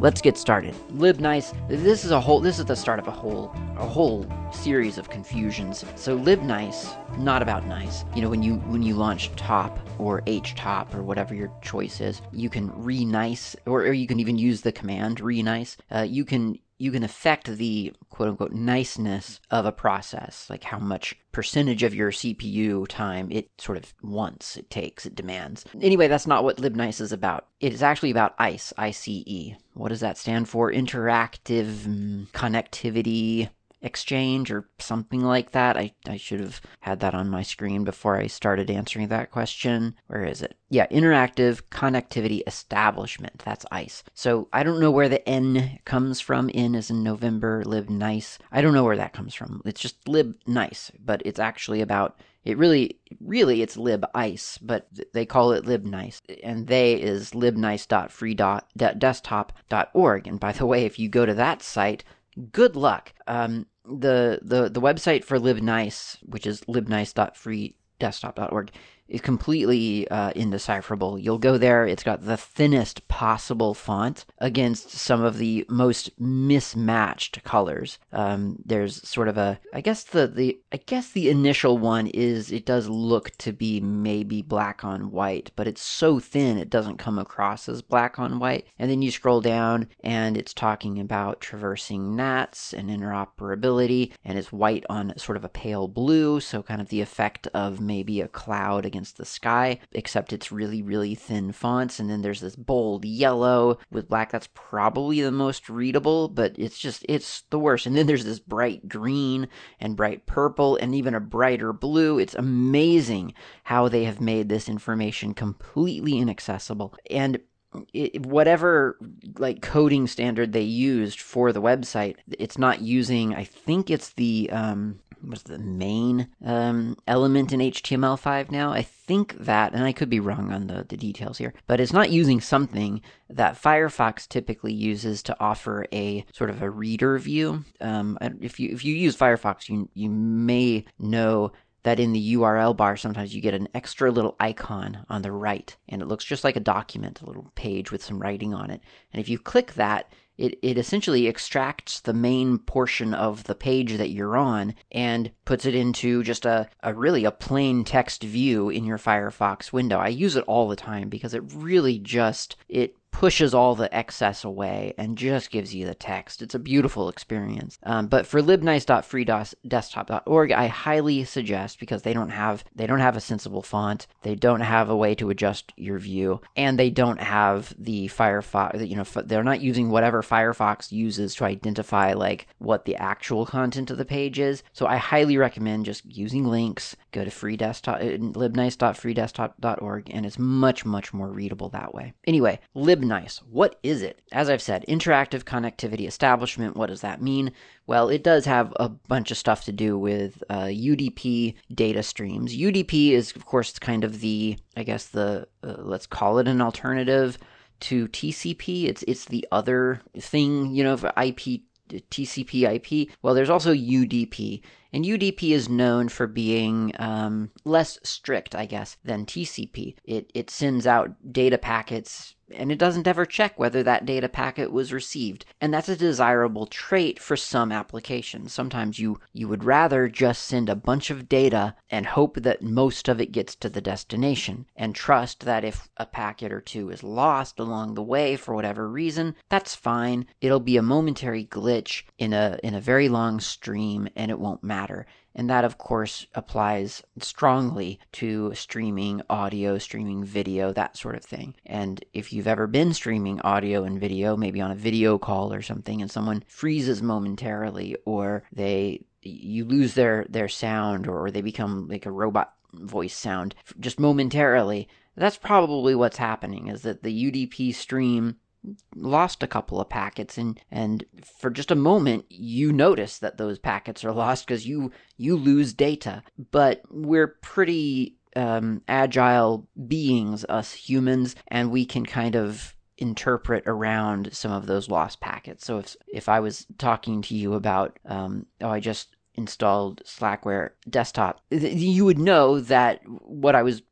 Let's get started. Libnice. This is a whole. This is the start of a whole, a whole series of confusions. So Libnice, not about nice. You know, when you when you launch Top or HTOP or whatever your choice is, you can renice, or, or you can even use the command renice. Uh, you can you can affect the quote unquote niceness of a process, like how much percentage of your CPU time it sort of wants, it takes, it demands. Anyway, that's not what libnice is about. It is actually about ICE, I-C-E. What does that stand for? Interactive mm, Connectivity exchange or something like that. I, I should have had that on my screen before I started answering that question. Where is it? Yeah, Interactive Connectivity Establishment. That's ICE. So I don't know where the N comes from. N is in November, lib nice. I don't know where that comes from. It's just lib nice, but it's actually about it really, really, it's lib ice, but they call it libnice, and they is libnice.free.desktop.org. And by the way, if you go to that site, good luck. Um, the the the website for libnice, which is libnice.freedesktop.org, is completely uh, indecipherable. You'll go there, it's got the thinnest possible font against some of the most mismatched colors. Um, there's sort of a, I guess the, the, I guess the initial one is it does look to be maybe black on white, but it's so thin it doesn't come across as black on white. And then you scroll down and it's talking about traversing NATs and interoperability, and it's white on sort of a pale blue, so kind of the effect of maybe a cloud against against the sky, except it's really, really thin fonts. And then there's this bold yellow with black. That's probably the most readable, but it's just, it's the worst. And then there's this bright green and bright purple and even a brighter blue. It's amazing how they have made this information completely inaccessible. And it, whatever like coding standard they used for the website, it's not using. I think it's the um, was the main um, element in HTML5 now. I think that, and I could be wrong on the, the details here, but it's not using something that Firefox typically uses to offer a sort of a reader view. Um, if you if you use Firefox, you you may know that in the URL bar sometimes you get an extra little icon on the right and it looks just like a document, a little page with some writing on it. And if you click that, it, it essentially extracts the main portion of the page that you're on and puts it into just a, a really a plain text view in your Firefox window. I use it all the time because it really just it pushes all the excess away and just gives you the text. It's a beautiful experience. Um, but for libnice.freedesktop.org, I highly suggest because they don't have they don't have a sensible font, they don't have a way to adjust your view, and they don't have the Firefox. You know, they're not using whatever Firefox uses to identify like what the actual content of the page is. So I highly recommend just using links. Go to free desktop uh, libnice.freedesktop.org, and it's much much more readable that way. Anyway, libnice. What is it? As I've said, interactive connectivity establishment. What does that mean? Well, it does have a bunch of stuff to do with uh, UDP data streams. UDP is, of course, kind of the, I guess, the, uh, let's call it an alternative to TCP. It's it's the other thing, you know, for IP TCP IP. Well, there's also UDP, and UDP is known for being um, less strict, I guess, than TCP. It it sends out data packets and it doesn't ever check whether that data packet was received. And that's a desirable trait for some applications. Sometimes you, you would rather just send a bunch of data and hope that most of it gets to the destination, and trust that if a packet or two is lost along the way for whatever reason, that's fine. It'll be a momentary glitch in a in a very long stream and it won't matter. And that, of course, applies strongly to streaming audio, streaming video, that sort of thing. And if you've ever been streaming audio and video, maybe on a video call or something, and someone freezes momentarily, or they you lose their their sound, or they become like a robot voice sound just momentarily, that's probably what's happening. Is that the UDP stream lost a couple of packets and and for just a moment you notice that those packets are lost because you you lose data. But we're pretty um, agile beings us humans and we can kind of interpret around some of those lost packets. So if if i was talking to you about um, oh i just installed Slackware desktop, you would know that what I was,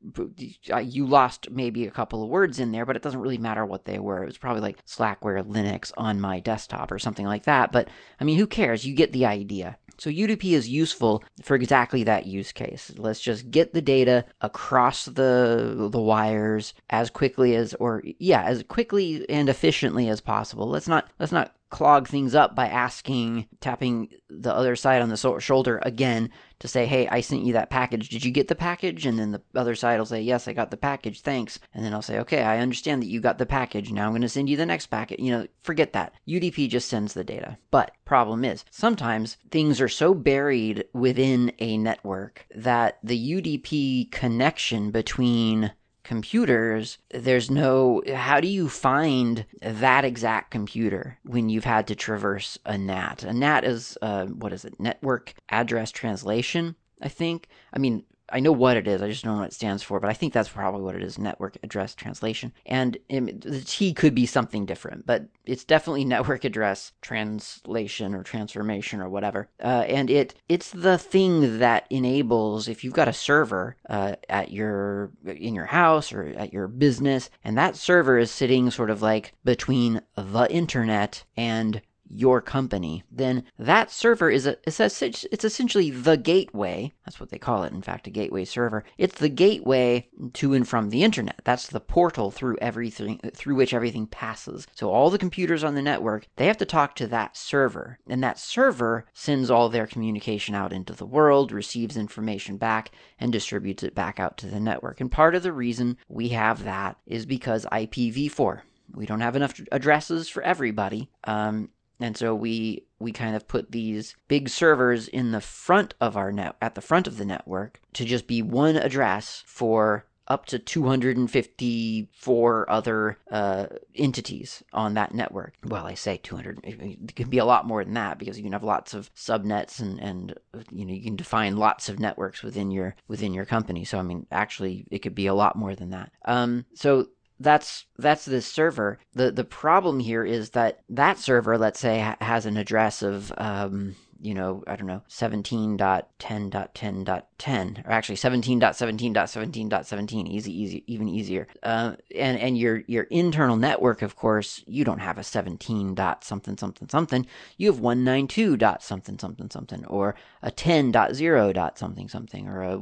uh, you lost maybe a couple of words in there, but it doesn't really matter what they were. It was probably like Slackware Linux on my desktop or something like that. But I mean, who cares? You get the idea. So UDP is useful for exactly that use case. Let's just get the data across the the wires as quickly as or yeah, as quickly and efficiently as possible. Let's not let's not clog things up by asking, tapping the other side on the so- shoulder again to say, hey, I sent you that package. Did you get the package? And then the other side will say, yes, I got the package. Thanks. And then I'll say, okay, I understand that you got the package. Now I'm going to send you the next packet. You know, forget that. UDP just sends the data. But problem is, sometimes things are so buried within a network that the UDP connection between computers, there's no. How do you find that exact computer when you've had to traverse a NAT? A NAT is, uh, what is it? Network Address Translation, I think. I mean, I know what it is. I just don't know what it stands for, but I think that's probably what it is: network address translation. And it, the T could be something different, but it's definitely network address translation or transformation or whatever. Uh, and it it's the thing that enables if you've got a server uh, at your in your house or at your business, and that server is sitting sort of like between the internet and your company, then that server is a, it's, a, it's essentially the gateway. That's what they call it, in fact, a gateway server. It's the gateway to and from the internet. That's the portal through everything through which everything passes. So all the computers on the network, they have to talk to that server, and that server sends all their communication out into the world, receives information back, and distributes it back out to the network. And part of the reason we have that is because IPv4 we don't have enough addresses for everybody. Um, and so we we kind of put these big servers in the front of our net at the front of the network to just be one address for up to 254 other uh, entities on that network. Well, I say 200. It can be a lot more than that because you can have lots of subnets and and you know you can define lots of networks within your within your company. So I mean, actually, it could be a lot more than that. Um, so that's that's this server. the The problem here is that that server, let's say, ha- has an address of um, you know, I don't know, 17.10.10.10, or actually 17.17.17.17, easy, easy, even easier. Uh, and and your your internal network, of course, you don't have a 17 dot something something something. You have 192 dot something something something, or a 10.0 dot 0 dot something something, or a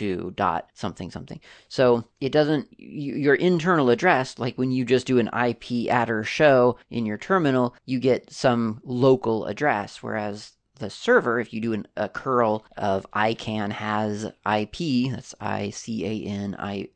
172 dot something something. So it doesn't your internal address, like when you just do an IP adder show in your terminal, you get some local address whereas the server, if you do an, a curl of I can has IP, that's I C A N I.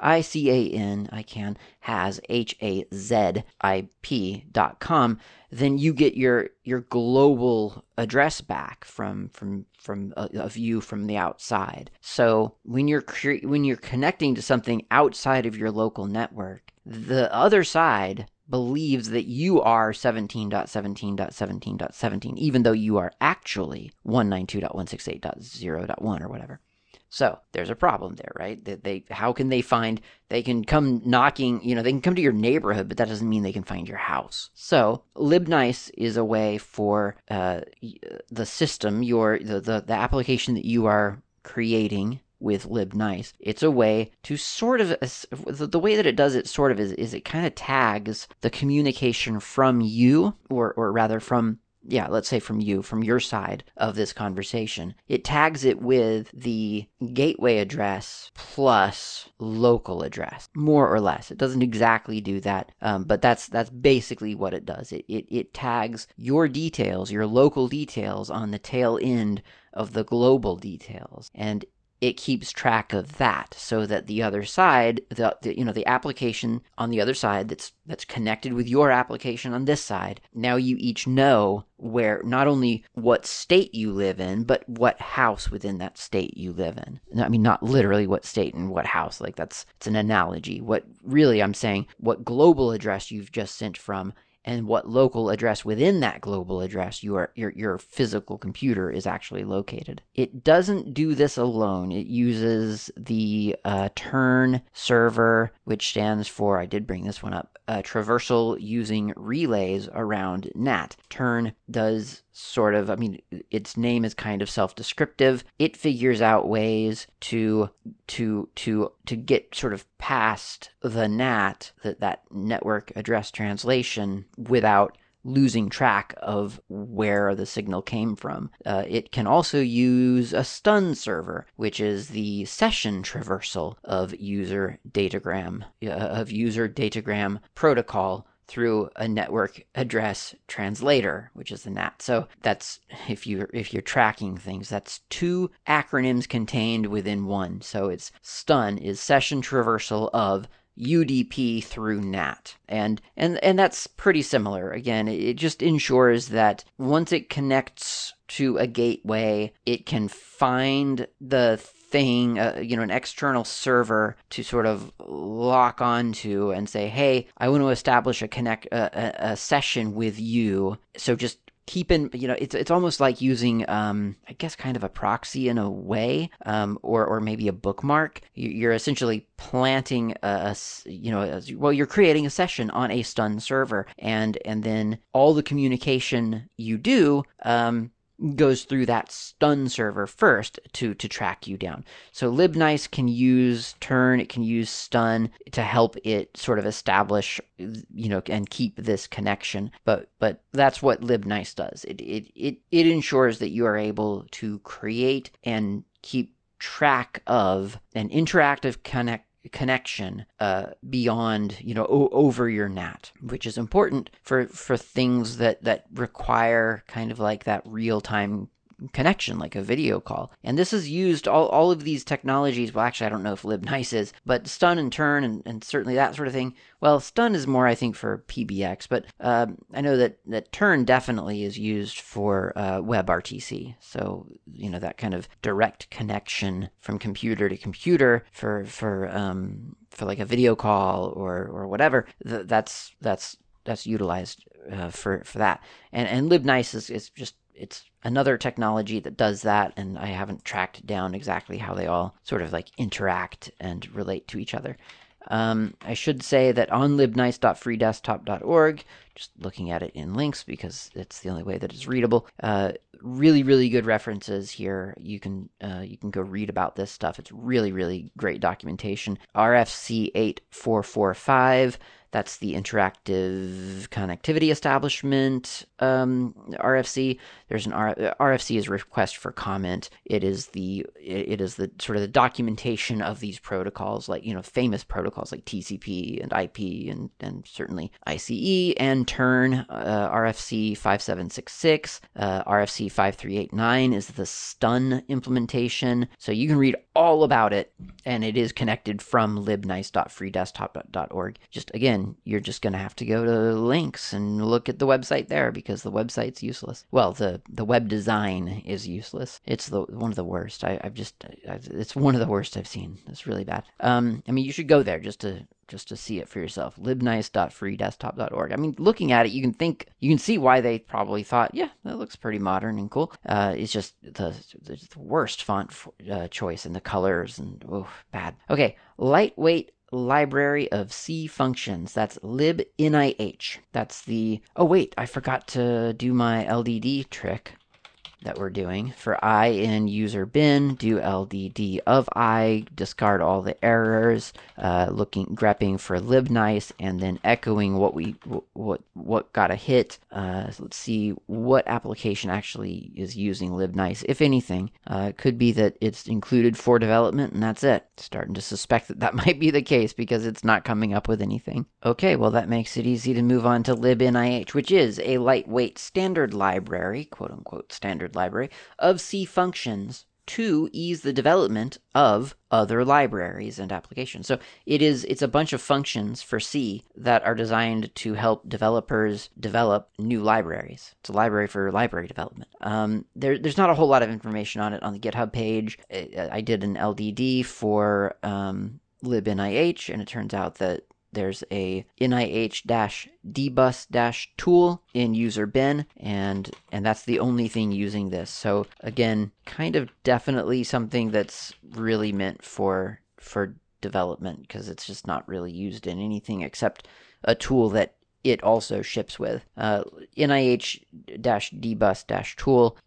I C A N I can has H A Z I P dot com, then you get your your global address back from from from a, a view from the outside. So when you're cre- when you're connecting to something outside of your local network, the other side believes that you are 17.17.17.17, even though you are actually 192.168.0.1 or whatever. So there's a problem there, right? They, they, how can they find? They can come knocking, you know, they can come to your neighborhood, but that doesn't mean they can find your house. So libnice is a way for uh, the system, your the, the the application that you are creating with libnice. It's a way to sort of the way that it does it sort of is is it kind of tags the communication from you or or rather from yeah, let's say from you, from your side of this conversation. It tags it with the gateway address plus local address, more or less. It doesn't exactly do that, um, but that's that's basically what it does. It, it it tags your details, your local details, on the tail end of the global details, and it keeps track of that so that the other side the, the, you know the application on the other side that's that's connected with your application on this side now you each know where not only what state you live in but what house within that state you live in. I mean not literally what state and what house like that's it's an analogy. What really i'm saying what global address you've just sent from and what local address within that global address your, your, your physical computer is actually located. It doesn't do this alone. It uses the uh, Turn server, which stands for, I did bring this one up, uh, traversal using relays around NAT. Turn does sort of, I mean, its name is kind of self-descriptive. It figures out ways to to to to get sort of past the NAT, that that network address translation, without losing track of where the signal came from. Uh, it can also use a stun server, which is the session traversal of user datagram uh, of user datagram protocol through a network address translator, which is the NAT. So that's if you if you're tracking things, that's two acronyms contained within one. So it's STUN is session traversal of UDP through NAT. And and and that's pretty similar. Again, it just ensures that once it connects to a gateway, it can find the thing, uh, you know, an external server to sort of lock onto and say, "Hey, I want to establish a connect a, a session with you." So just keep in you know it's it's almost like using um, I guess kind of a proxy in a way um, or or maybe a bookmark. You're essentially planting a, a you know a, well you're creating a session on a stun server and and then all the communication you do um, goes through that stun server first to to track you down. So libnice can use turn, it can use stun to help it sort of establish you know and keep this connection. But but that's what libnice does. It it it, it ensures that you are able to create and keep track of an interactive connect connection uh, beyond you know o- over your NAT, which is important for for things that that require kind of like that real time connection, like a video call. And this is used, all, all of these technologies, well, actually, I don't know if libnice is, but stun and turn and, and certainly that sort of thing. Well, stun is more, I think, for PBX, but uh, I know that, that turn definitely is used for uh, WebRTC. So, you know, that kind of direct connection from computer to computer for, for, um, for like a video call or, or whatever, th- that's, that's, that's utilized uh, for, for that. And, and libnice is, is just it's another technology that does that, and I haven't tracked down exactly how they all sort of like interact and relate to each other. Um, I should say that on libnice.freedesktop.org, just looking at it in links because it's the only way that it's readable. Uh, really, really good references here. You can uh, you can go read about this stuff. It's really, really great documentation. RFC eight four four five that's the Interactive Connectivity Establishment um, RFC. There's an R- RFC is request for comment. It is the it is the sort of the documentation of these protocols, like you know famous protocols like TCP and IP and and certainly ICE and Turn uh, RFC 5766. Uh, RFC 5389 is the Stun implementation. So you can read all about it, and it is connected from libnice.freedesktop.org. Just again you're just going to have to go to links and look at the website there because the website's useless. Well, the the web design is useless. It's the one of the worst. I, have just I, it's one of the worst I've seen. It's really bad. Um, I mean, you should go there just to just to see it for yourself. libnice.freedesktop.org. I mean, looking at it, you can think, you can see why they probably thought, yeah, that looks pretty modern and cool. Uh, it's just the, the worst font uh, choice and the colors and oh, bad. Okay, lightweight library of C functions. That's libnih. That's the. Oh, wait, I forgot to do my LDD trick that we're doing. For i in user bin, do ldd of i, discard all the errors, uh, looking grepping for libnice, and then echoing what we what what got a hit. Uh, let's see what application actually is using libnice, if anything. Uh, it could be that it's included for development, and that's it. Starting to suspect that that might be the case because it's not coming up with anything. Okay, well that makes it easy to move on to libnih, which is a lightweight standard library, quote unquote standard library of C functions to ease the development of other libraries and applications. So it is it's a bunch of functions for C that are designed to help developers develop new libraries. It's a library for library development. Um, there, there's not a whole lot of information on it on the GitHub page. I, I did an LDD for um, libnih, and it turns out that there's a nih-dbus tool in user bin and and that's the only thing using this. So again kind of definitely something that's really meant for for development because it's just not really used in anything except a tool that it also ships with. Uh, nih-dbus-tool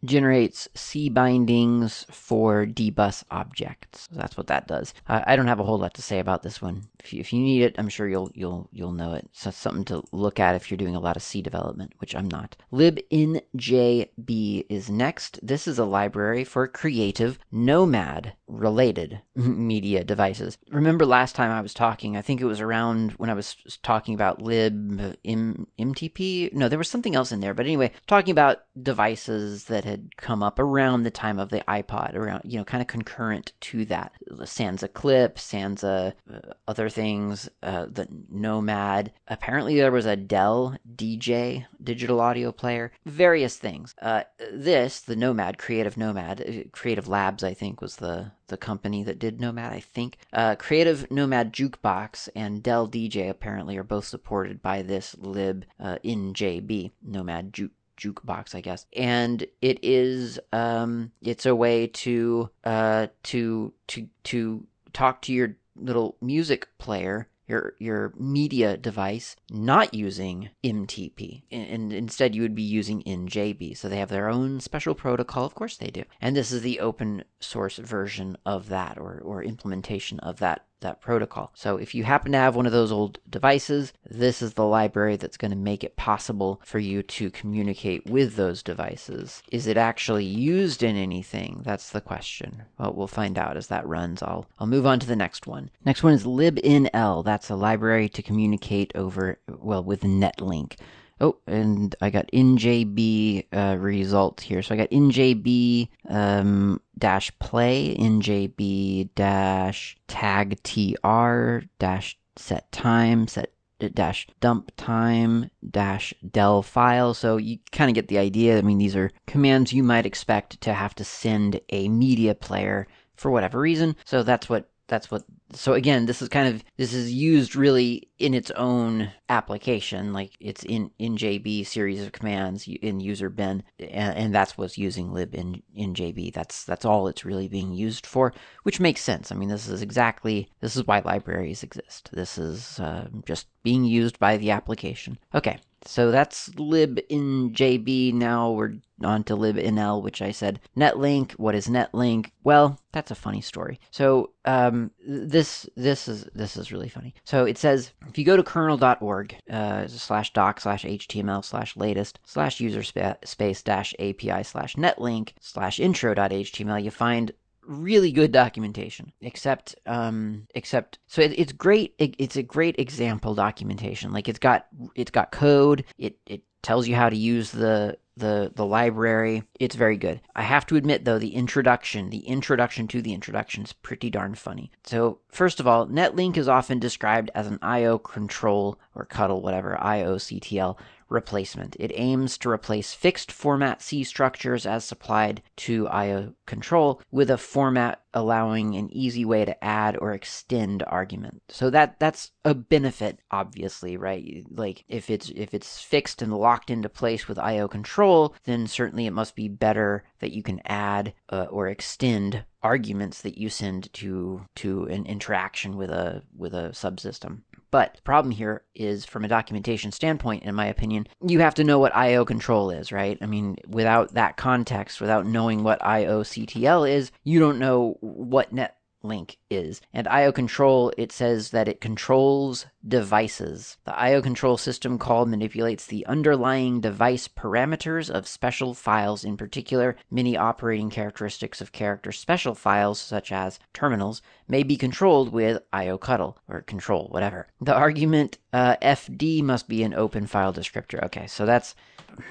generates C bindings for dbus objects. So that's what that does. I don't have a whole lot to say about this one. If you, if you need it, I'm sure you'll you'll you'll know it. So something to look at if you're doing a lot of C development, which I'm not. libnjb is next. This is a library for creative Nomad related media devices. Remember last time I was talking, I think it was around when I was talking about lib M- MTP. No, there was something else in there. But anyway, talking about devices that had come up around the time of the iPod, around, you know, kind of concurrent to that. Sansa Clip, Sansa, uh, other things, uh, the Nomad. Apparently, there was a Dell DJ, digital audio player, various things. Uh, this, the Nomad, Creative Nomad, uh, Creative Labs, I think, was the the company that did Nomad, I think. Uh, Creative Nomad Jukebox and Dell DJ apparently are both supported by this lib uh, in JB, Nomad Juke jukebox, I guess. And it is um, it's a way to uh, to to to talk to your little music player your your media device not using MTP, and instead you would be using NJB. So they have their own special protocol. Of course they do, and this is the open source version of that or or implementation of that that protocol. So if you happen to have one of those old devices, this is the library that's going to make it possible for you to communicate with those devices. Is it actually used in anything? That's the question. Well, we'll find out as that runs. I'll I'll move on to the next one. Next one is libnl. That's a library to communicate over well with NetLink. Oh, and I got NJB uh, result here. So I got NJB um, dash play, NJB dash tag TR dash set time, set dash dump time dash del file. So you kind of get the idea. I mean, these are commands you might expect to have to send a media player for whatever reason. So that's what that's what so again this is kind of this is used really in its own application like it's in in jb series of commands in user bin and, and that's what's using lib in in jb that's that's all it's really being used for which makes sense. I mean this is exactly this is why libraries exist. This is uh, just being used by the application. Okay so that's lib in JB. Now we're on to libnl, which I said netlink. What is netlink? Well, that's a funny story. So um, this this is this is really funny. So it says if you go to kernel.org uh, slash doc slash html slash latest slash user space dash api slash netlink slash intro.html, you find really good documentation except um except so it, it's great it, it's a great example documentation. Like it's got it's got code. It it tells you how to use the the the library. It's very good. I have to admit though the introduction the introduction to the introduction is pretty darn funny. So first of all netlink is often described as an io control or CTL whatever ioctl replacement. It aims to replace fixed format C structures as supplied to IO control with a format allowing an easy way to add or extend argument. So that that's a benefit obviously, right? Like if it's if it's fixed and locked into place with IO control, then certainly it must be better that you can add uh, or extend arguments that you send to to an interaction with a with a subsystem. But the problem here is, from a documentation standpoint, in my opinion, you have to know what IO control is, right? I mean, without that context, without knowing what IOCTL is, you don't know what net link is. And IO control, it says that it controls devices. The IO control system call manipulates the underlying device parameters of special files, in particular, many operating characteristics of character special files, such as terminals, may be controlled with IOCTL, or control, whatever. The argument uh, FD must be an open file descriptor. Okay, so that's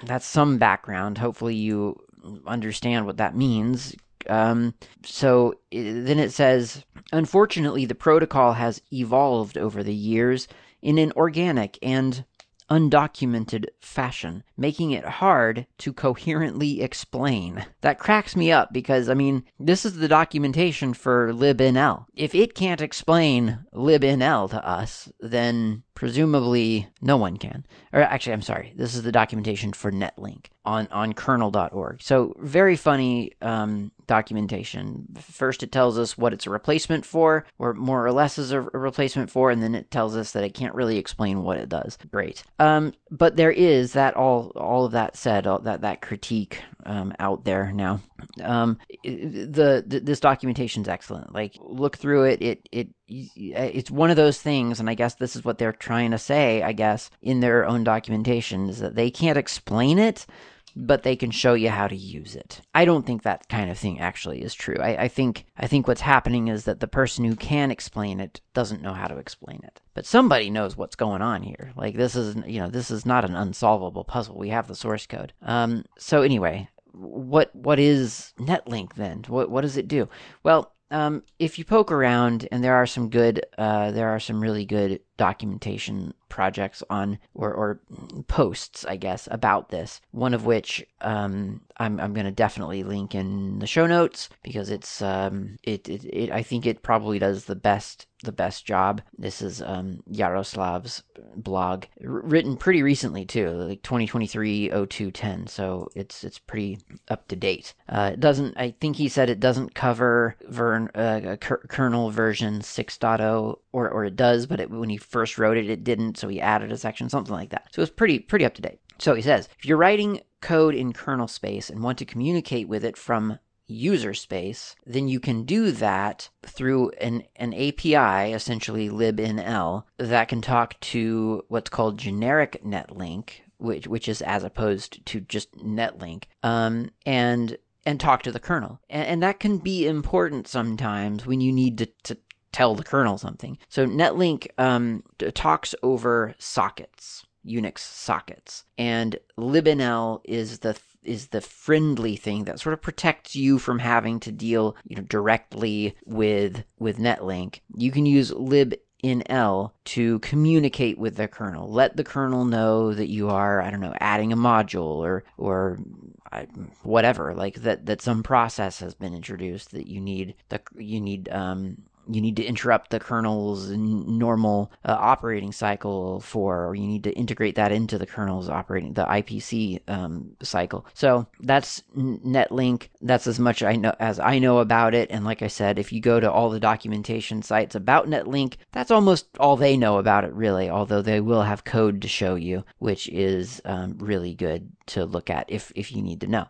that's some background. Hopefully you understand what that means Um, so then it says, unfortunately, the protocol has evolved over the years in an organic and undocumented fashion, making it hard to coherently explain. That cracks me up because, I mean, this is the documentation for libnl. If it can't explain libnl to us, then presumably no one can. Or actually, I'm sorry, this is the documentation for Netlink on, on kernel.org. So, very funny um, documentation. First, it tells us what it's a replacement for, or more or less is a replacement for, and then it tells us that it can't really explain what it does. Great. Um, but there is that all all of that said, all that that critique um, out there now. Um, the, the this documentation is excellent. Like look through it. It it it's one of those things, and I guess this is what they're trying to say. I guess in their own documentation is that they can't explain it but they can show you how to use it. I don't think that kind of thing actually is true. I, I, think I think what's happening is that the person who can explain it doesn't know how to explain it. But somebody knows what's going on here. Like this is you know this is not an unsolvable puzzle. We have the source code. Um, so anyway, what what is Netlink then? What what does it do? Well, um, if you poke around, and there are some good, uh, there are some really good documentation projects on or, or posts, I guess, about this. One of which um, I'm I'm going to definitely link in the show notes because it's um, it, it it I think it probably does the best the best job. This is um, Yaroslav's blog, r- written pretty recently too, like 2023 0210. So it's it's pretty up to date. Uh, it doesn't. I think he said it doesn't cover Vern uh, kernel version 6.0, or or it does, but it, when he first wrote it, it didn't. So he added a section, something like that. So it's pretty pretty up to date. So he says, if you're writing code in kernel space and want to communicate with it from user space, then you can do that through an, an API, essentially libnl, that can talk to what's called generic netlink, which which is as opposed to just netlink, um, and and talk to the kernel, and, and that can be important sometimes when you need to, to tell the kernel something. So netlink um, talks over sockets. Unix sockets. And libnl is the is the friendly thing that sort of protects you from having to deal, you know, directly with with netlink. You can use libnl to communicate with the kernel. Let the kernel know that you are, I don't know, adding a module or or whatever, like that that some process has been introduced that you need the you need um you need to interrupt the kernel's normal uh, operating cycle for, or you need to integrate that into the kernel's operating, the IPC um, cycle. So that's Netlink. That's as much I know as I know about it. And like I said, if you go to all the documentation sites about Netlink, that's almost all they know about it, really. Although they will have code to show you, which is um, really good to look at if if you need to know.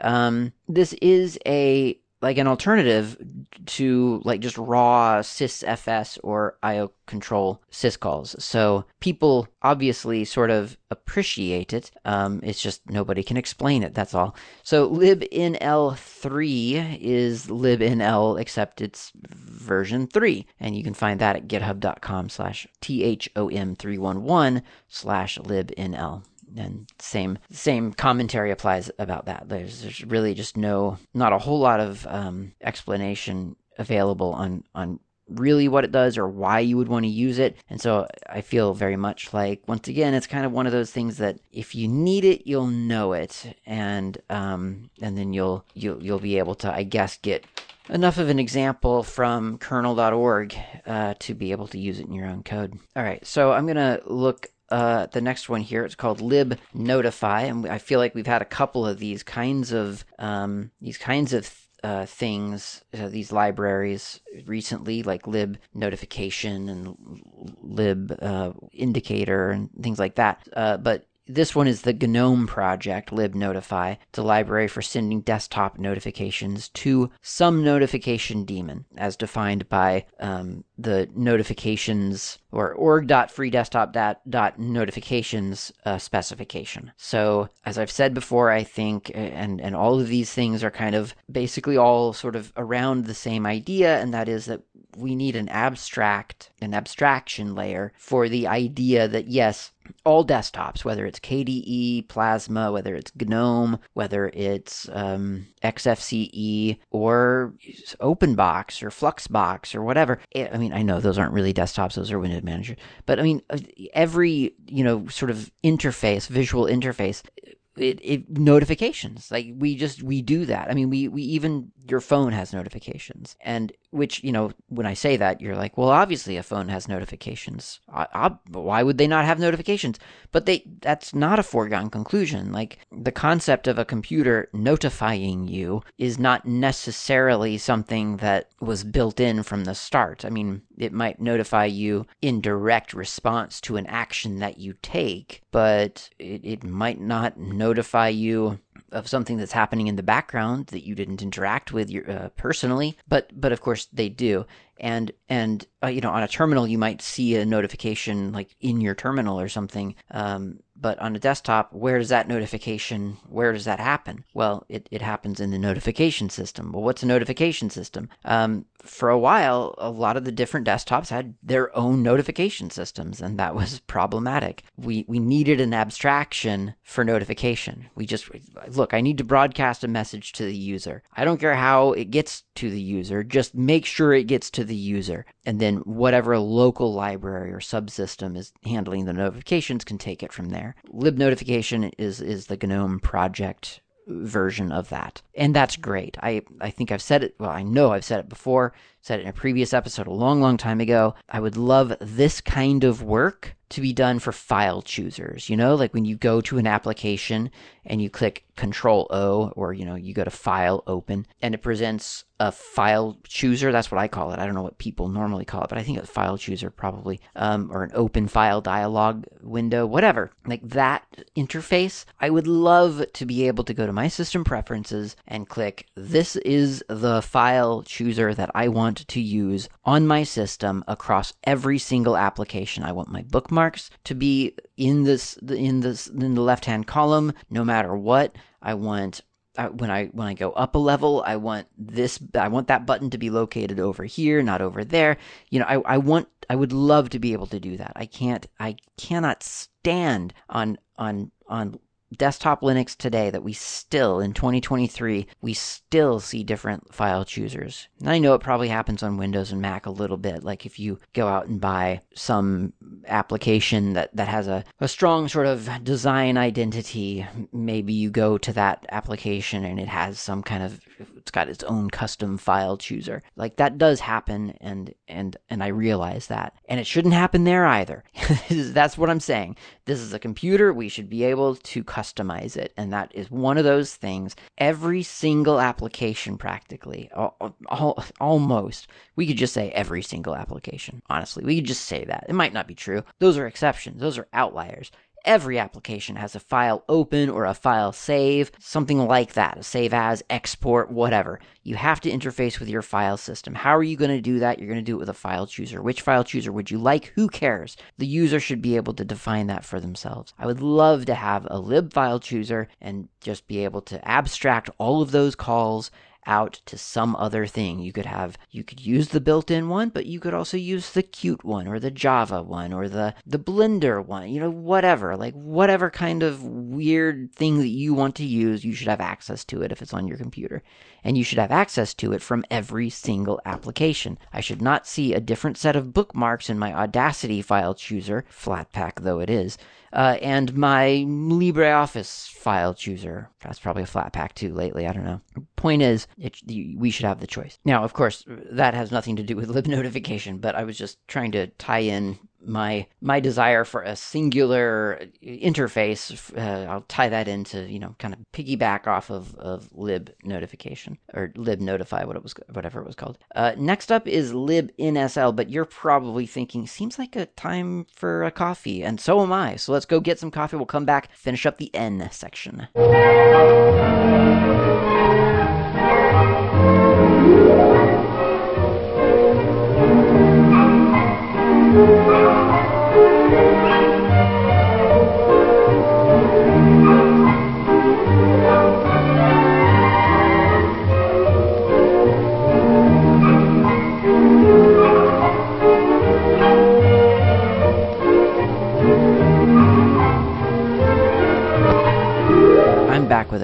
Um, this is a like an alternative to like just raw sysfs or IO control syscalls. So people obviously sort of appreciate it. Um, it's just nobody can explain it. That's all. So libnl3 is libnl except it's version 3 and you can find that at github.com slash thom311 slash libnl and same same commentary applies about that. There's, there's really just no not a whole lot of um, explanation available on on really what it does or why you would want to use it. And so I feel very much like once again it's kind of one of those things that if you need it, you'll know it, and um, and then you'll you'll you'll be able to I guess get enough of an example from kernel.org uh, to be able to use it in your own code. All right, so I'm gonna look uh, the next one here. It's called lib notify, and I feel like we've had a couple of these kinds of um, these kinds of uh, things, uh, these libraries recently, like lib notification and lib uh, indicator and things like that. Uh, but this one is the GNOME project, libnotify. A library for sending desktop notifications to some notification daemon, as defined by um, the notifications or org.freedesktop.notifications uh, specification. So, as I've said before, I think, and, and all of these things are kind of basically all sort of around the same idea, and that is that we need an abstract, an abstraction layer for the idea that yes, all desktops, whether it's KDE, Plasma, whether it's GNOME, whether it's um, XFCE or OpenBox or Fluxbox or whatever. I mean, I know those aren't really desktops; those are Windows Manager. But I mean, uh, every you know sort of interface, visual interface, it, it, notifications like we just we do that i mean we we even your phone has notifications. And which you know when i say that you're like well obviously a phone has notifications. I, I, why would they not have notifications? But they that's not a foregone conclusion. Like the concept of a computer notifying you is not necessarily something that was built in from the start. I mean it might notify you in direct response to an action that you take but it, it might not notify you of something that's happening in the background that you didn't interact with your, uh, personally but but of course they do. And and uh, you know on a terminal you might see a notification like in your terminal or something um, but on a desktop where does that notification where does that happen? Well it, it happens in the notification system. Well what's a notification system? Um, for a while a lot of the different desktops had their own notification systems and that was problematic. We we needed an abstraction for notification. We just look i need to broadcast a message to the user. I don't care how it gets to the user just make sure it gets to the user. And then whatever local library or subsystem is handling the notifications can take it from there. Libnotification is, is the GNOME project version of that. And that's great. I, I think I've said it, well, I know I've said it before, said in a previous episode a long, long time ago. I would love this kind of work to be done for file choosers. You know, like when you go to an application and you click Control O, or you know, you go to File Open, and it presents a file chooser. That's what I call it. I don't know what people normally call it, but I think a file chooser probably, um, or an open file dialog window, whatever. Like that interface, I would love to be able to go to my system preferences and click, this is the file chooser that I want to use on my system across every single application. I want my bookmarks to be in this in this in the left hand column no matter what. I want I, when I when I go up a level, I want this I want that button to be located over here, not over there. You know, I, I want I would love to be able to do that. I can't I cannot stand on on on desktop Linux today that we still, in 2023, we still see different file choosers. And I know it probably happens on Windows and Mac a little bit. Like if you go out and buy some application that, that has a, a strong sort of design identity, maybe you go to that application and it has some kind of, it's got its own custom file chooser. Like that does happen and, and, and I realize that. And it shouldn't happen there either. That's what I'm saying. This is a computer. We should be able to customize it. And that is one of those things. Every single application, practically, all almost, we could just say every single application. Honestly, we could just say that. It might not be true. Those are exceptions, those are outliers. Every application has a file open or a file save, something like that, save as, export, whatever. You have to interface with your file system. How are you going to do that? You're going to do it with a file chooser. Which file chooser would you like? Who cares? The user should be able to define that for themselves. I would love to have a lib file chooser and just be able to abstract all of those calls out to some other thing. You could have you could use the built-in one, but you could also use the Qt one or the Java one or the the Blender one, you know, whatever. Like whatever kind of weird thing that you want to use, you should have access to it if it's on your computer. And you should have access to it from every single application. I should not see a different set of bookmarks in my Audacity file chooser, Flatpak though it is, uh, and my LibreOffice file chooser. That's probably a Flatpak too lately. I don't know. Point is, it, we should have the choice. Now, of course, that has nothing to do with lib notification, but I was just trying to tie in my my desire for a singular interface. Uh, I'll tie that into you know kind of piggyback off of, of lib notification or lib notify what it was whatever it was called. Uh, next up is libnsl, but you're probably thinking seems like a time for a coffee, and so am I. So let's go get some coffee. We'll come back, finish up the N section.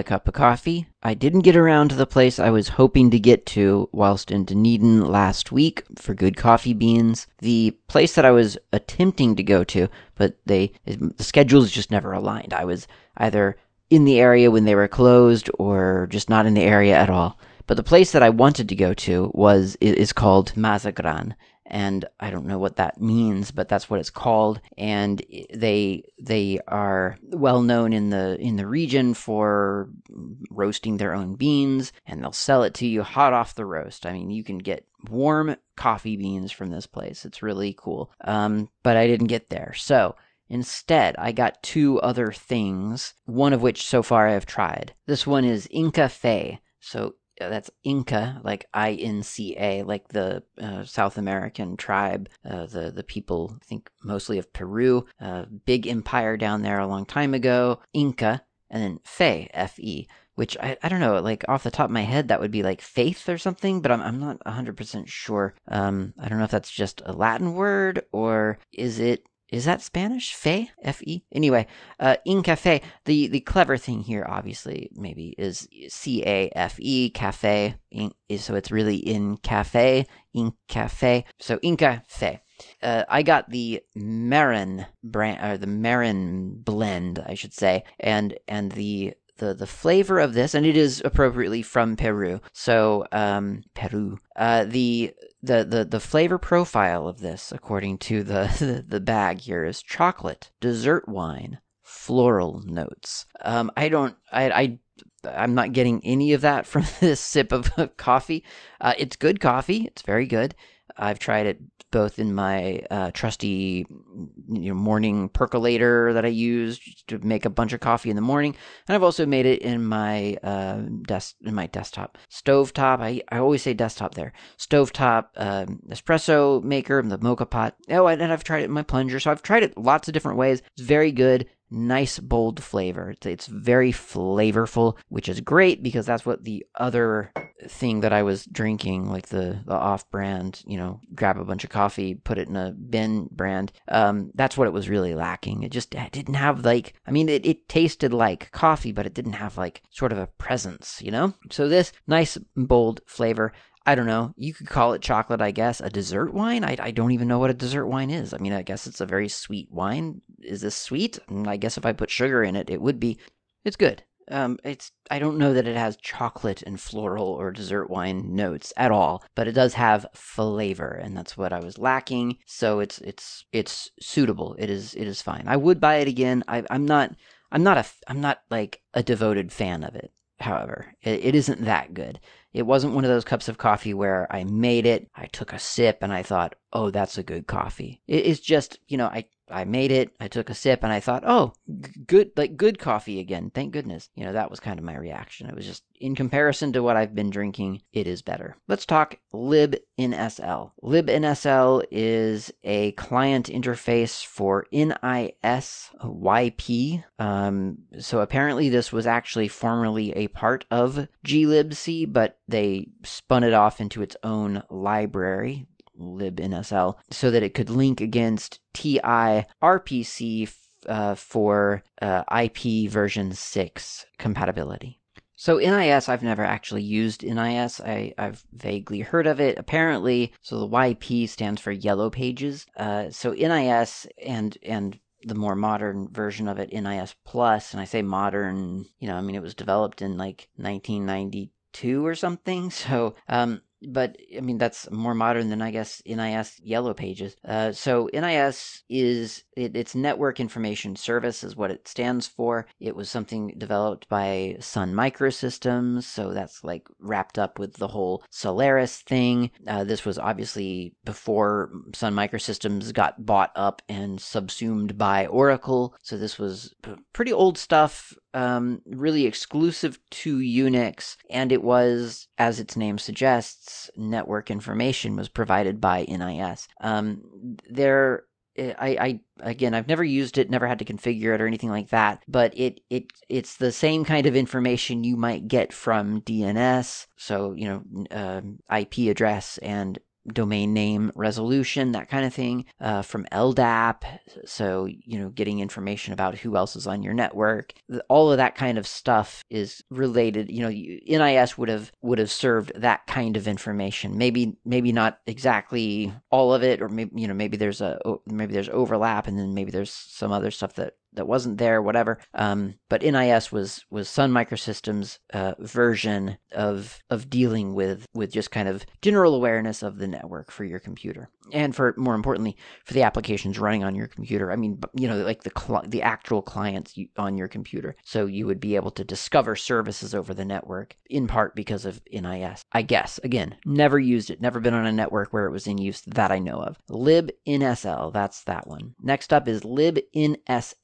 A cup of coffee. I didn't get around to the place I was hoping to get to whilst in Dunedin last week for good coffee beans. The place that I was attempting to go to, but they the schedules just never aligned. I was either in the area when they were closed or just not in the area at all. But the place that I wanted to go to was is called Mazagran, and I don't know what that means, but that's what it's called. And they they are well known in the in the region for roasting their own beans, and they'll sell it to you hot off the roast. I mean, you can get warm coffee beans from this place. It's really cool. Um, but I didn't get there, so. Instead, I got two other things, one of which so far I have tried. This one is Inca Fe. So that's Inca, like I N C A, like the uh, South American tribe, uh, the the people I think mostly of Peru, uh, big empire down there a long time ago. Inca, and then Fe, F E, which I, I don't know, like off the top of my head, that would be like faith or something, but I'm I'm not 100 percent sure. Um, I don't know if that's just a Latin word or is it is that Spanish? Fe? F E? Anyway, uh, in cafe. The, the clever thing here, obviously, maybe, is C A F E, cafe. In, so it's really in cafe, in cafe. So in cafe. Uh, I got the Marin brand, or the Marin blend, I should say, and and the the the flavor of this, and it is appropriately from Peru. So um, Peru. Uh, the the, the the flavor profile of this, according to the, the, the bag here, is chocolate, dessert wine, floral notes. Um, I don't, I, I, I'm not getting any of that from this sip of coffee. Uh, it's good coffee. It's very good. I've tried it both in my uh, trusty you know, morning percolator that I use to make a bunch of coffee in the morning, and I've also made it in my uh, desk in my desktop stovetop. I I always say desktop there. Stovetop uh, espresso maker, the moka pot. Oh, and I've tried it in my plunger. So I've tried it lots of different ways. It's very good nice bold flavor. It's, very flavorful, which is great because that's what the other thing that I was drinking, like the, the off brand, you know, grab a bunch of coffee, put it in a bin brand. Um, that's what it was really lacking. It just it didn't have like, I mean, it, it tasted like coffee, but it didn't have like sort of a presence, you know? So this nice bold flavor. I don't know. You could call it chocolate, I guess. A dessert wine? I, I don't even know what a dessert wine is. I mean, I guess it's a very sweet wine. Is this sweet? Mm, I guess if I put sugar in it, it would be. It's good. Um, it's I don't know that it has chocolate and floral or dessert wine notes at all, but it does have flavor, and that's what I was lacking. So it's it's it's suitable. It is it is fine. I would buy it again. I, I'm not I'm not a I'm not like a devoted fan of it. However, it, it isn't that good. It wasn't one of those cups of coffee where I made it, I took a sip, and I thought, oh, that's a good coffee. It, it's just, you know, I I made it, I took a sip, and I thought, oh, good, like good coffee again. Thank goodness. You know, that was kind of my reaction. It was just, in comparison to what I've been drinking, it is better. Let's talk libnsl. libnsl is a client interface for NISYP. Um, so apparently, this was actually formerly a part of glibc, but they spun it off into its own library libnsl so that it could link against TI RPC uh, for uh, IP version 6 compatibility. So NIS, I've never actually used NIS. I, have vaguely heard of it. Apparently, so the YP stands for Yellow Pages. Uh, so NIS and and the more modern version of it, NIS Plus, and I say modern, you know, I mean it was developed in like 1992 or something. So um, but I mean that's more modern than I guess NIS Yellow Pages. Uh, so NIS is it, it's Network Information Service is what it stands for. It was something developed by Sun Microsystems, so that's like wrapped up with the whole Solaris thing. Uh, this was obviously before Sun Microsystems got bought up and subsumed by Oracle, so this was pretty old stuff um, really exclusive to Unix, and it was, as its name suggests, network information was provided by NIS. Um, there, I, I again, I've never used it, never had to configure it or anything like that, but it it it's the same kind of information you might get from DNS, so you know, um, IP address and domain name resolution, that kind of thing, uh, from LDAP. So, you know, getting information about who else is on your network. All of that kind of stuff is related. You know, NIS would have would have served that kind of information. Maybe maybe not exactly all of it, or maybe you know maybe there's a maybe there's overlap, and then maybe there's some other stuff that that wasn't there, whatever. Um, but NIS was was Sun Microsystems' uh, version of of dealing with with just kind of general awareness of the network for your computer, and for more importantly for the applications running on your computer. I mean, you know, like the cl- the actual clients on your computer. So you would be able to discover services over the network in part because of NIS. I guess again, never used it, never been on a network where it was in use that I know of. libnsl, that's that one. Next up is libnss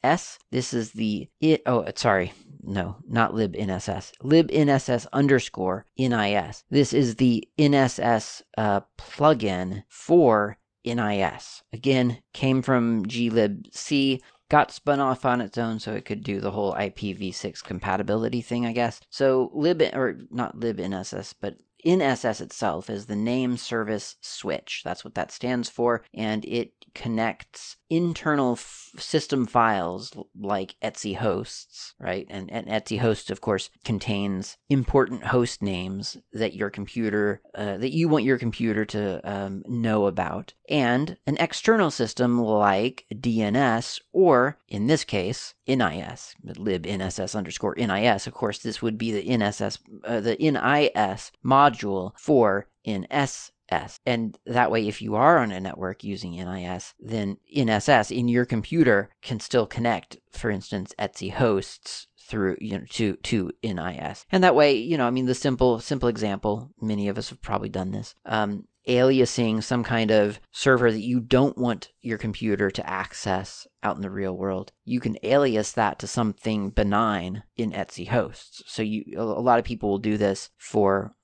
this is the it. Oh, sorry. No, not libnss. libnss underscore nis. This is the NSS uh, plugin for NIS. Again, came from glibc got spun off on its own so it could do the whole IPv6 compatibility thing, I guess. So lib or not libnss, but NSS itself is the name service switch. That's what that stands for, and it connects internal f- system files like etc hosts, right? And, and etc hosts, of course, contains important host names that your computer, uh, that you want your computer to um, know about, and an external system like DNS, or in this case, NIS, libnss underscore NIS. Of course, this would be the NSS, uh, the NIS module for NSS. And that way, if you are on a network using NIS, then NSS in your computer can still connect, for instance, etc hosts through you know to to NIS. And that way, you know, I mean the simple simple example, many of us have probably done this. Um, aliasing some kind of server that you don't want your computer to access out in the real world, you can alias that to something benign in etc hosts. So you a lot of people will do this for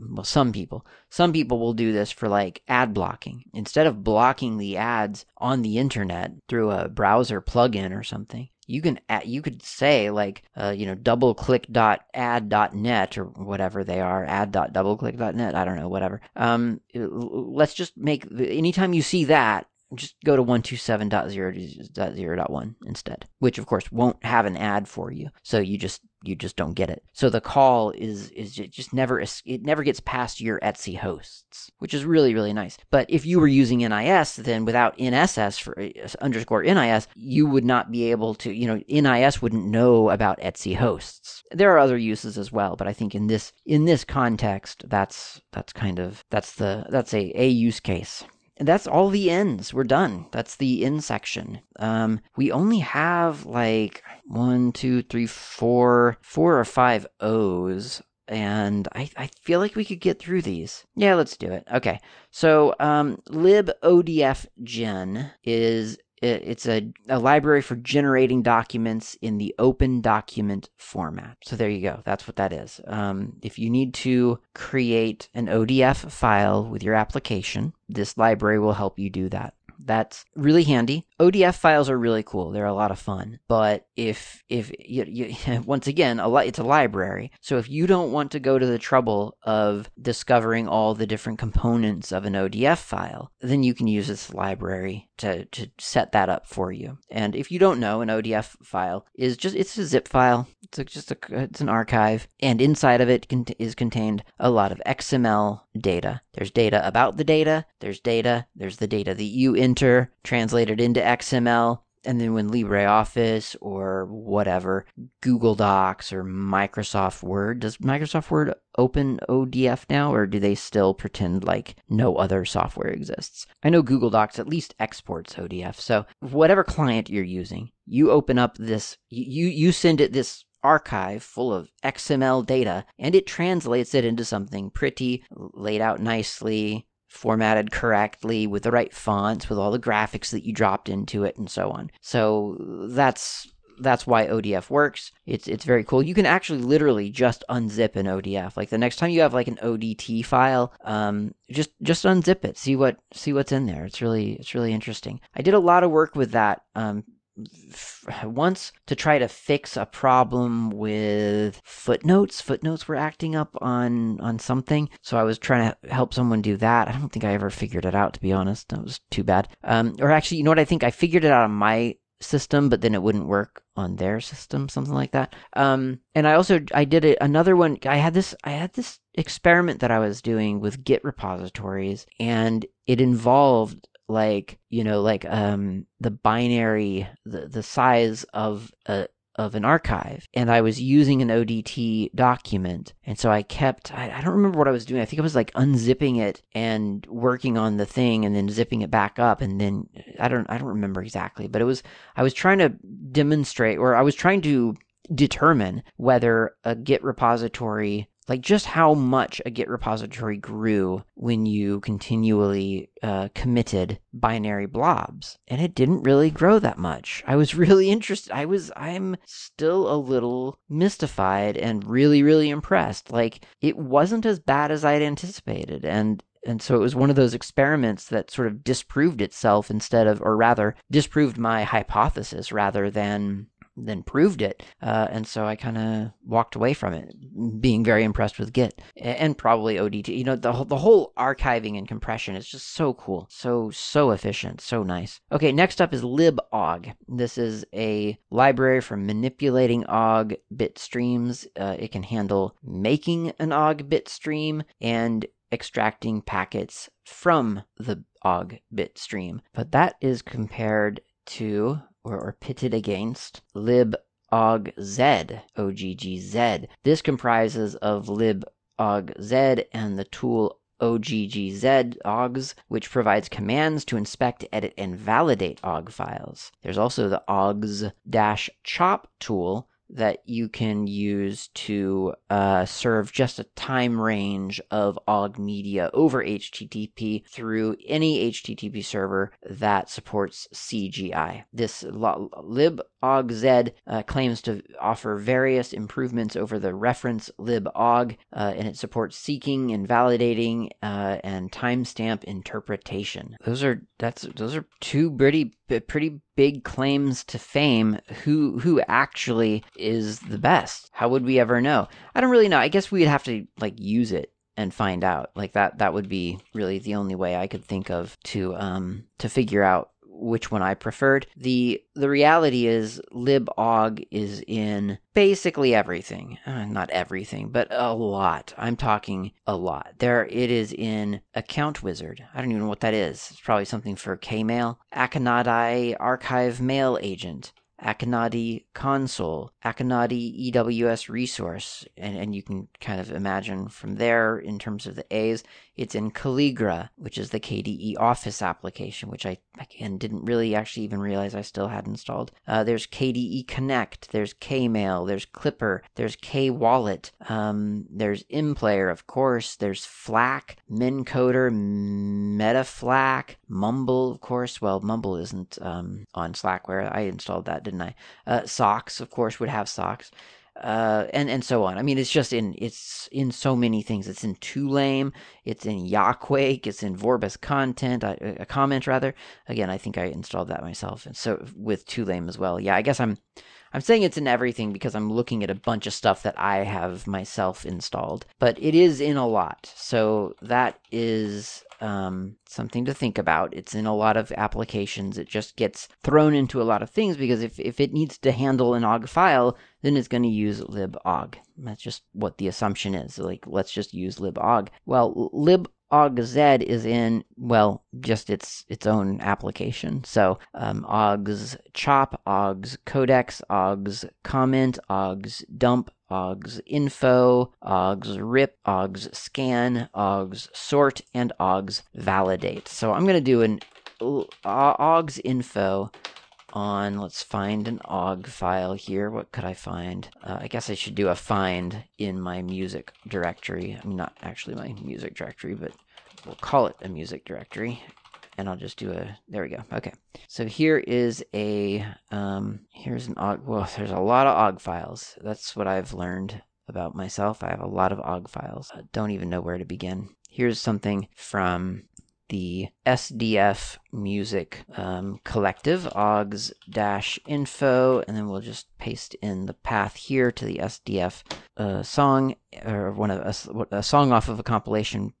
well some people. Some people will do this for like ad blocking. Instead of blocking the ads on the internet through a browser plugin or something, you can add, you could say like uh, you know double click dot dot net or whatever they are ad dot dot net I don't know whatever um let's just make anytime you see that just go to 127.0.0.1 instead, which of course won't have an ad for you. So you just you just don't get it. So the call is is it just never it never gets past your etc hosts, which is really really nice. But if you were using NIS, then without NSS for uh, underscore NIS, you would not be able to. You know, NIS wouldn't know about etc hosts. There are other uses as well, but I think in this in this context, that's that's kind of that's the that's a a use case. And that's all the ends. We're done. That's the in section. Um, we only have like one, two, three, four, four or five O's. And I, I feel like we could get through these. Yeah, let's do it. Okay. So, um, libodfgen is it's a, a library for generating documents in the open document format. So there you go. That's what that is. Um, if you need to create an ODF file with your application, this library will help you do that. That's really handy. ODF files are really cool. They're a lot of fun. But if if you, you, once again, a it's a library. So if you don't want to go to the trouble of discovering all the different components of an ODF file, then you can use this library to to set that up for you. And if you don't know, an ODF file is just it's a zip file. It's a, just a it's an archive, and inside of it is contained a lot of XML data. There's data about the data. There's data. There's the data that you enter translated into XML. And then when LibreOffice or whatever, Google Docs or Microsoft Word, does Microsoft Word open ODF now, or do they still pretend like no other software exists? I know Google Docs at least exports ODF. So whatever client you're using, you open up this, you, you send it this archive full of XML data and it translates it into something pretty, laid out nicely, formatted correctly with the right fonts, with all the graphics that you dropped into it, and so on. So that's that's why ODF works. It's it's very cool. You can actually literally just unzip an ODF. Like the next time you have like an ODT file, um, just just unzip it. See what see what's in there. It's really it's really interesting. I did a lot of work with that um, once to try to fix a problem with footnotes. Footnotes were acting up on on something, so I was trying to help someone do that. I don't think I ever figured it out, to be honest. That was too bad. Um, or actually, you know what? I think I figured it out on my system, but then it wouldn't work on their system, something like that. Um, and I also I did another one. I had this I had this experiment that I was doing with Git repositories, and it involved like you know like um the binary the the size of a of an archive and I was using an ODT document. And so I kept, I, I, don't remember what I was doing. I think I was like unzipping it and working on the thing and then zipping it back up. And then I don't, I don't remember exactly, but it was, I was trying to demonstrate or I was trying to determine whether a Git repository like just how much a Git repository grew when you continually uh, committed binary blobs, and it didn't really grow that much. I was really interested. I was, I'm still a little mystified and really, really impressed. Like it wasn't as bad as I'd anticipated, and and so it was one of those experiments that sort of disproved itself instead of, or rather, disproved my hypothesis rather than then proved it. Uh, and so I kind of walked away from it, being very impressed with Git and probably ODT. You know, the, the whole archiving and compression is just so cool. So, so efficient. So nice. Okay, next up is libogg. This is a library for manipulating ogg bit streams. Uh, it can handle making an ogg bit stream and extracting packets from the ogg bit stream. But that is compared to or, pitted against lib oggz, OGGZ. This comprises of liboggz and the tool OGGZ OGGs, which provides commands to inspect, edit, and validate OGG files. There's also the oggz-chop tool, that you can use to uh, serve just a time range of OGG media over HTTP through any HTTP server that supports CGI. This lib OggZ uh, claims to offer various improvements over the reference libogg, uh, and it supports seeking and validating uh, and timestamp interpretation. Those are that's those are two pretty pretty big claims to fame. Who who actually is the best? How would we ever know? I don't really know. I guess we'd have to like use it and find out. Like that that would be really the only way I could think of to um to figure out which one I preferred. The the reality is libogg is in basically everything. Uh, not everything, but a lot. I'm talking a lot. There it is in Account Wizard. I don't even know what that is. It's probably something for Kmail. Akonadi Archive Mail Agent. Akonadi console, Akonadi EWS resource, and, and you can kind of imagine from there in terms of the A's, it's in Calligra, which is the KDE Office application, which I again didn't really actually even realize I still had installed. Uh, there's KDE Connect, there's Kmail, there's Klipper, there's K Wallet, um, there's MPlayer, of course, there's FLAC, MEncoder, MetaFLAC, Mumble, of course. Well, Mumble isn't um, on Slackware. I installed that, didn't I? Uh, SoX, of course, would have SoX uh, and and so on. I mean, it's just in it's in so many things. It's in TwoLAME, it's in Yakuake, it's in Vorbis content, a comment rather. Again, I think I installed that myself, and so with TwoLAME as well. Yeah, I guess I'm I'm saying it's in everything because I'm looking at a bunch of stuff that I have myself installed, but it is in a lot. So that is um, something to think about. It's in a lot of applications. It just gets thrown into a lot of things because if, if it needs to handle an OGG file, then it's going to use libogg. That's just what the assumption is. Like, let's just use libogg. Well, lib OggZ is in well just its its own application. So um, chop, Oggz codex, Oggz comment, Oggz dump, Oggz info, Oggz rip, Oggz scan, Oggz sort, and Oggz validate. So I'm going to do an Oggz info on, let's find an OGG file here. What could I find? Uh, I guess I should do a find in my music directory. I mean, not actually my music directory, but we'll call it a music directory. And I'll just do a, there we go. Okay. So here is a, um, here's an OGG, well, there's a lot of OGG files. That's what I've learned about myself. I have a lot of OGG files. I don't even know where to begin. Here's something from the SDF Music um, Collective, dash info, and then we'll just paste in the path here to the SDF uh, song, or one of a, a song off of a compilation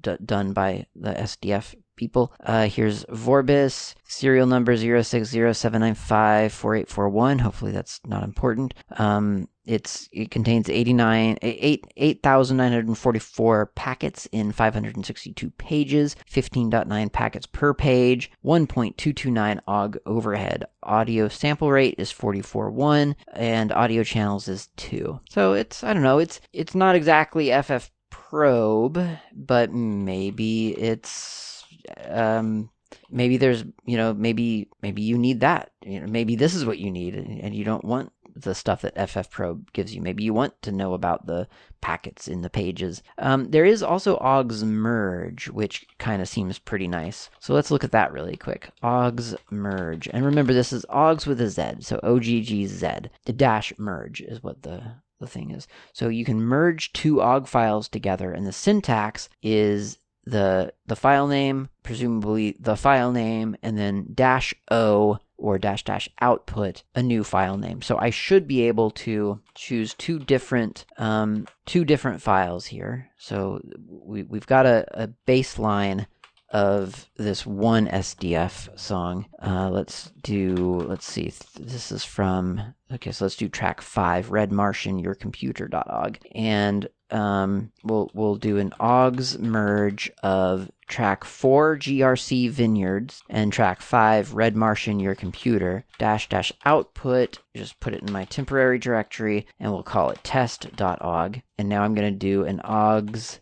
d- done by the SDF people. Uh, here's Vorbis, serial number 0607954841. Hopefully that's not important. Um, it's it contains 89 8 8944 packets in 562 pages 15.9 packets per page 1.229 og overhead audio sample rate is 44.1 and audio channels is 2 so it's i don't know it's it's not exactly ff probe but maybe it's um, maybe there's you know maybe maybe you need that. You know maybe this is what you need and you don't want the stuff that ffprobe gives you. Maybe you want to know about the packets in the pages. Um, there is also oggz merge which kind of seems pretty nice. So let's look at that really quick. oggz merge. And remember this is OGS with a z. So oggz the dash merge is what the the thing is. So you can merge two OGG files together and the syntax is the the file name, presumably the file name, and then dash o or dash dash output a new file name. So I should be able to choose two different um, two different files here. So we we've got a, a baseline of this one SDF song. Uh, let's do, let's see, this is from, okay, so let's do track five, Red Martian, your computer.og. And um, we'll we'll do an oggz merge of track four GRC Vineyards and track five Red Martian Your Computer dash dash output. Just put it in my temporary directory and we'll call it test.og. And now I'm going to do an oggz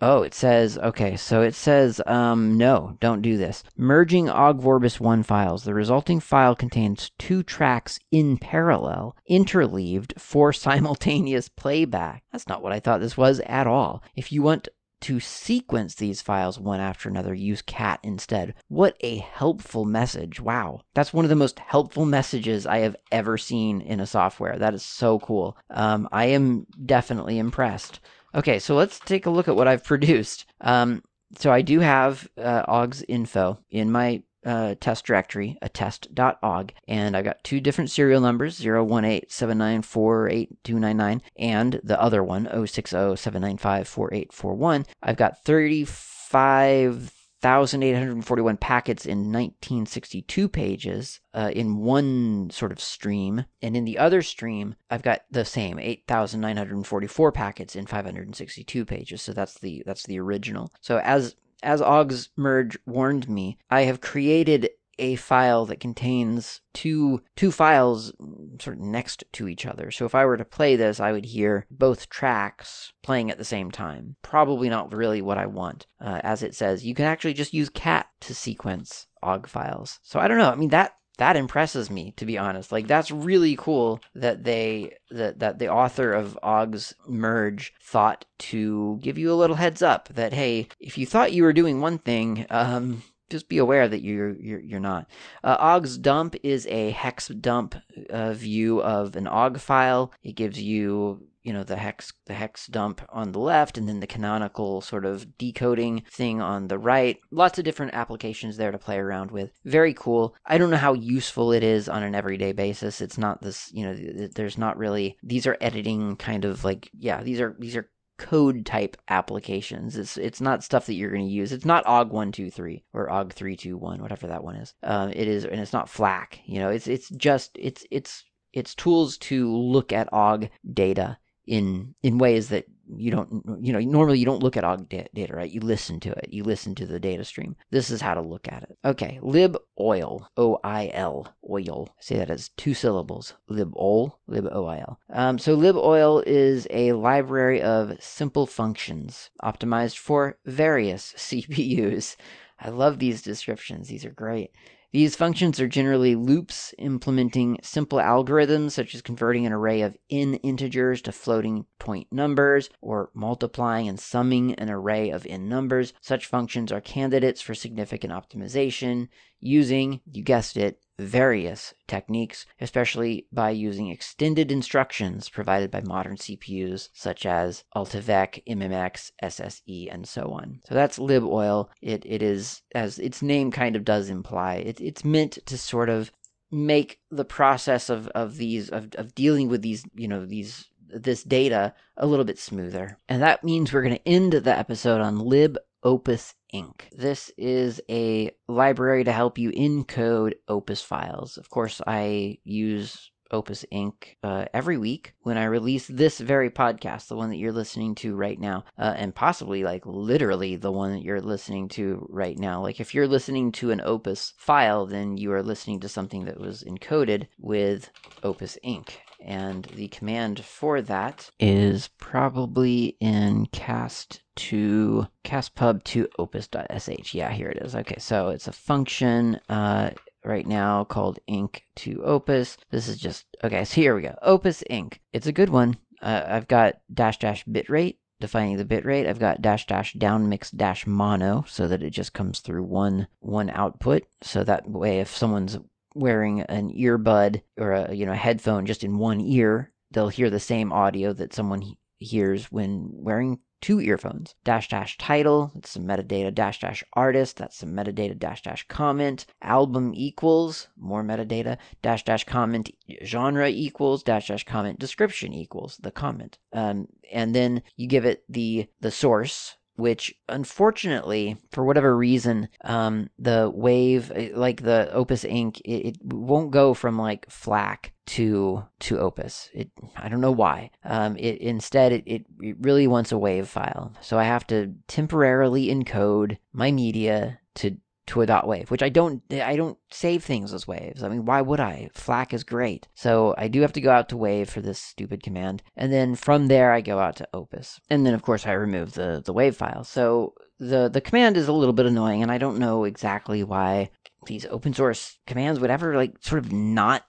Oh, it says, okay, so it says, um, no, don't do this. Merging OGVorbis 1 files. The resulting file contains two tracks in parallel, interleaved for simultaneous playback. That's not what I thought this was at all. If you want to sequence these files one after another, use cat instead. What a helpful message. Wow. That's one of the most helpful messages I have ever seen in a software. That is so cool. Um, I am definitely impressed. Okay, so let's take a look at what I've produced. Um, so I do have uh, oggz info in my uh, test directory, a test.og, and I've got two different serial numbers, 01879482299, and the other one, 06079548841. I've got 35 1,841 packets in 1962 pages uh, in one sort of stream. And in the other stream, I've got the same 8,944 packets in 562 pages. So that's the that's the original. So as as oggz merge warned me, I have created a file that contains two two files sort of next to each other. So if I were to play this, I would hear both tracks playing at the same time. Probably not really what I want. Uh, as it says, you can actually just use cat to sequence OGG files. So I don't know. I mean that that impresses me to be honest like that's really cool that they that that the author of oggz merge thought to give you a little heads up that hey if you thought you were doing one thing um just be aware that you're you're, you're not. Uh, oggz dump is a hex dump uh, view of an OG file. It gives you you know the hex the hex dump on the left and then the canonical sort of decoding thing on the right lots of different applications there to play around with very cool i don't know how useful it is on an everyday basis it's not this you know there's not really these are editing kind of like yeah these are these are code type applications. It's it's not stuff that you're going to use. It's not OG one two three or OG three two one, whatever that one is. Um, it is, and it's not FLAC. You know, it's it's just it's it's it's tools to look at OG data in in ways that you don't you know normally you don't look at og data right? You listen to it. You listen to the data stream. This is how to look at it. Okay lib oil o-i-l. Oil say that as two syllables. Lib oil lib o-i-l. Um, so lib oil is a library of simple functions optimized for various cpus i love these descriptions. These are great these functions are generally loops implementing simple algorithms such as converting an array of n integers to floating point numbers or multiplying and summing an array of n numbers. Such functions are candidates for significant optimization using, you guessed it, various techniques, especially by using extended instructions provided by modern CPUs such as AltiVec, MMX, SSE, and so on. So that's liboil. It it is as its name kind of does imply. It, it's meant to sort of make the process of, of these of, of dealing with these you know these this data a little bit smoother. And that means we're going to end the episode on lib Opus Inc. This is a library to help you encode Opus files. Of course, I use opusenc. Uh, every week when I release this very podcast, the one that you're listening to right now, uh, and possibly like literally the one that you're listening to right now. Like if you're listening to an Opus file, then you are listening to something that was encoded with opusenc. And the command for that is probably in cast to castpub to opus.sh. Yeah, here it is. Okay, so it's a function uh, right now called inc to opus. This is just, okay, so here we go. opusenc. It's a good one. Uh, I've got dash dash bitrate defining the bitrate. I've got dash dash downmix dash mono so that it just comes through one one output. So that way, if someone's wearing an earbud or a you know a headphone just in one ear, they'll hear the same audio that someone hears when wearing two earphones. Dash dash title, that's some metadata. Dash dash artist, that's some metadata. Dash dash comment. Album equals, more metadata. Dash dash comment genre equals. Dash dash comment description equals the comment. Um, and then you give it the the source which unfortunately, for whatever reason, um, the wave, eh, like the opusenc., it, it, won't go from like FLAC to to Opus. It I don't know why. Um, it instead it, it it really wants a wave file, so I have to temporarily encode my media to to a dot wave, which I don't I don't save things as waves. I mean, why would I? FLAC is great. So I do have to go out to wave for this stupid command. And then from there I go out to opus. And then of course I remove the the wave file. So the the command is a little bit annoying and I don't know exactly why these open source commands would ever like sort of not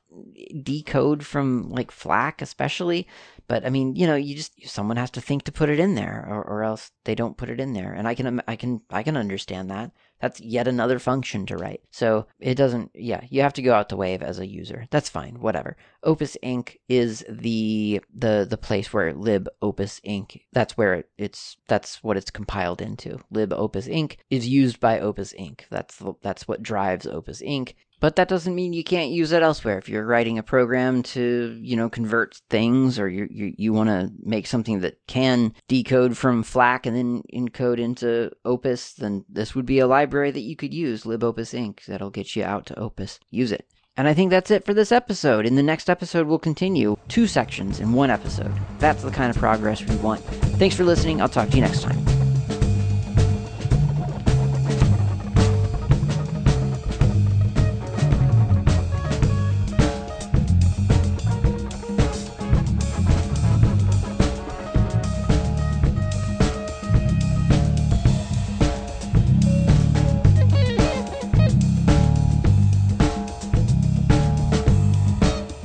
decode from like FLAC especially but i mean you know you just someone has to think to put it in there or, or else they don't put it in there and i can um, i can i can understand that that's yet another function to write. So it doesn't, yeah, you have to go out to Wave as a user. That's fine, whatever. opusenc. is the the the place where lib opusenc. That's where it's that's what it's compiled into. Lib opusenc. is used by opusenc. That's the, that's what drives opusenc. But that doesn't mean you can't use it elsewhere. If you're writing a program to, you know, convert things or you you, you want to make something that can decode from FLAC and then encode into Opus, then this would be a library that you could use, libopusenc. That'll get you out to Opus. Use it. And I think that's it for this episode. In the next episode, we'll continue two sections in one episode. That's the kind of progress we want. Thanks for listening. I'll talk to you next time.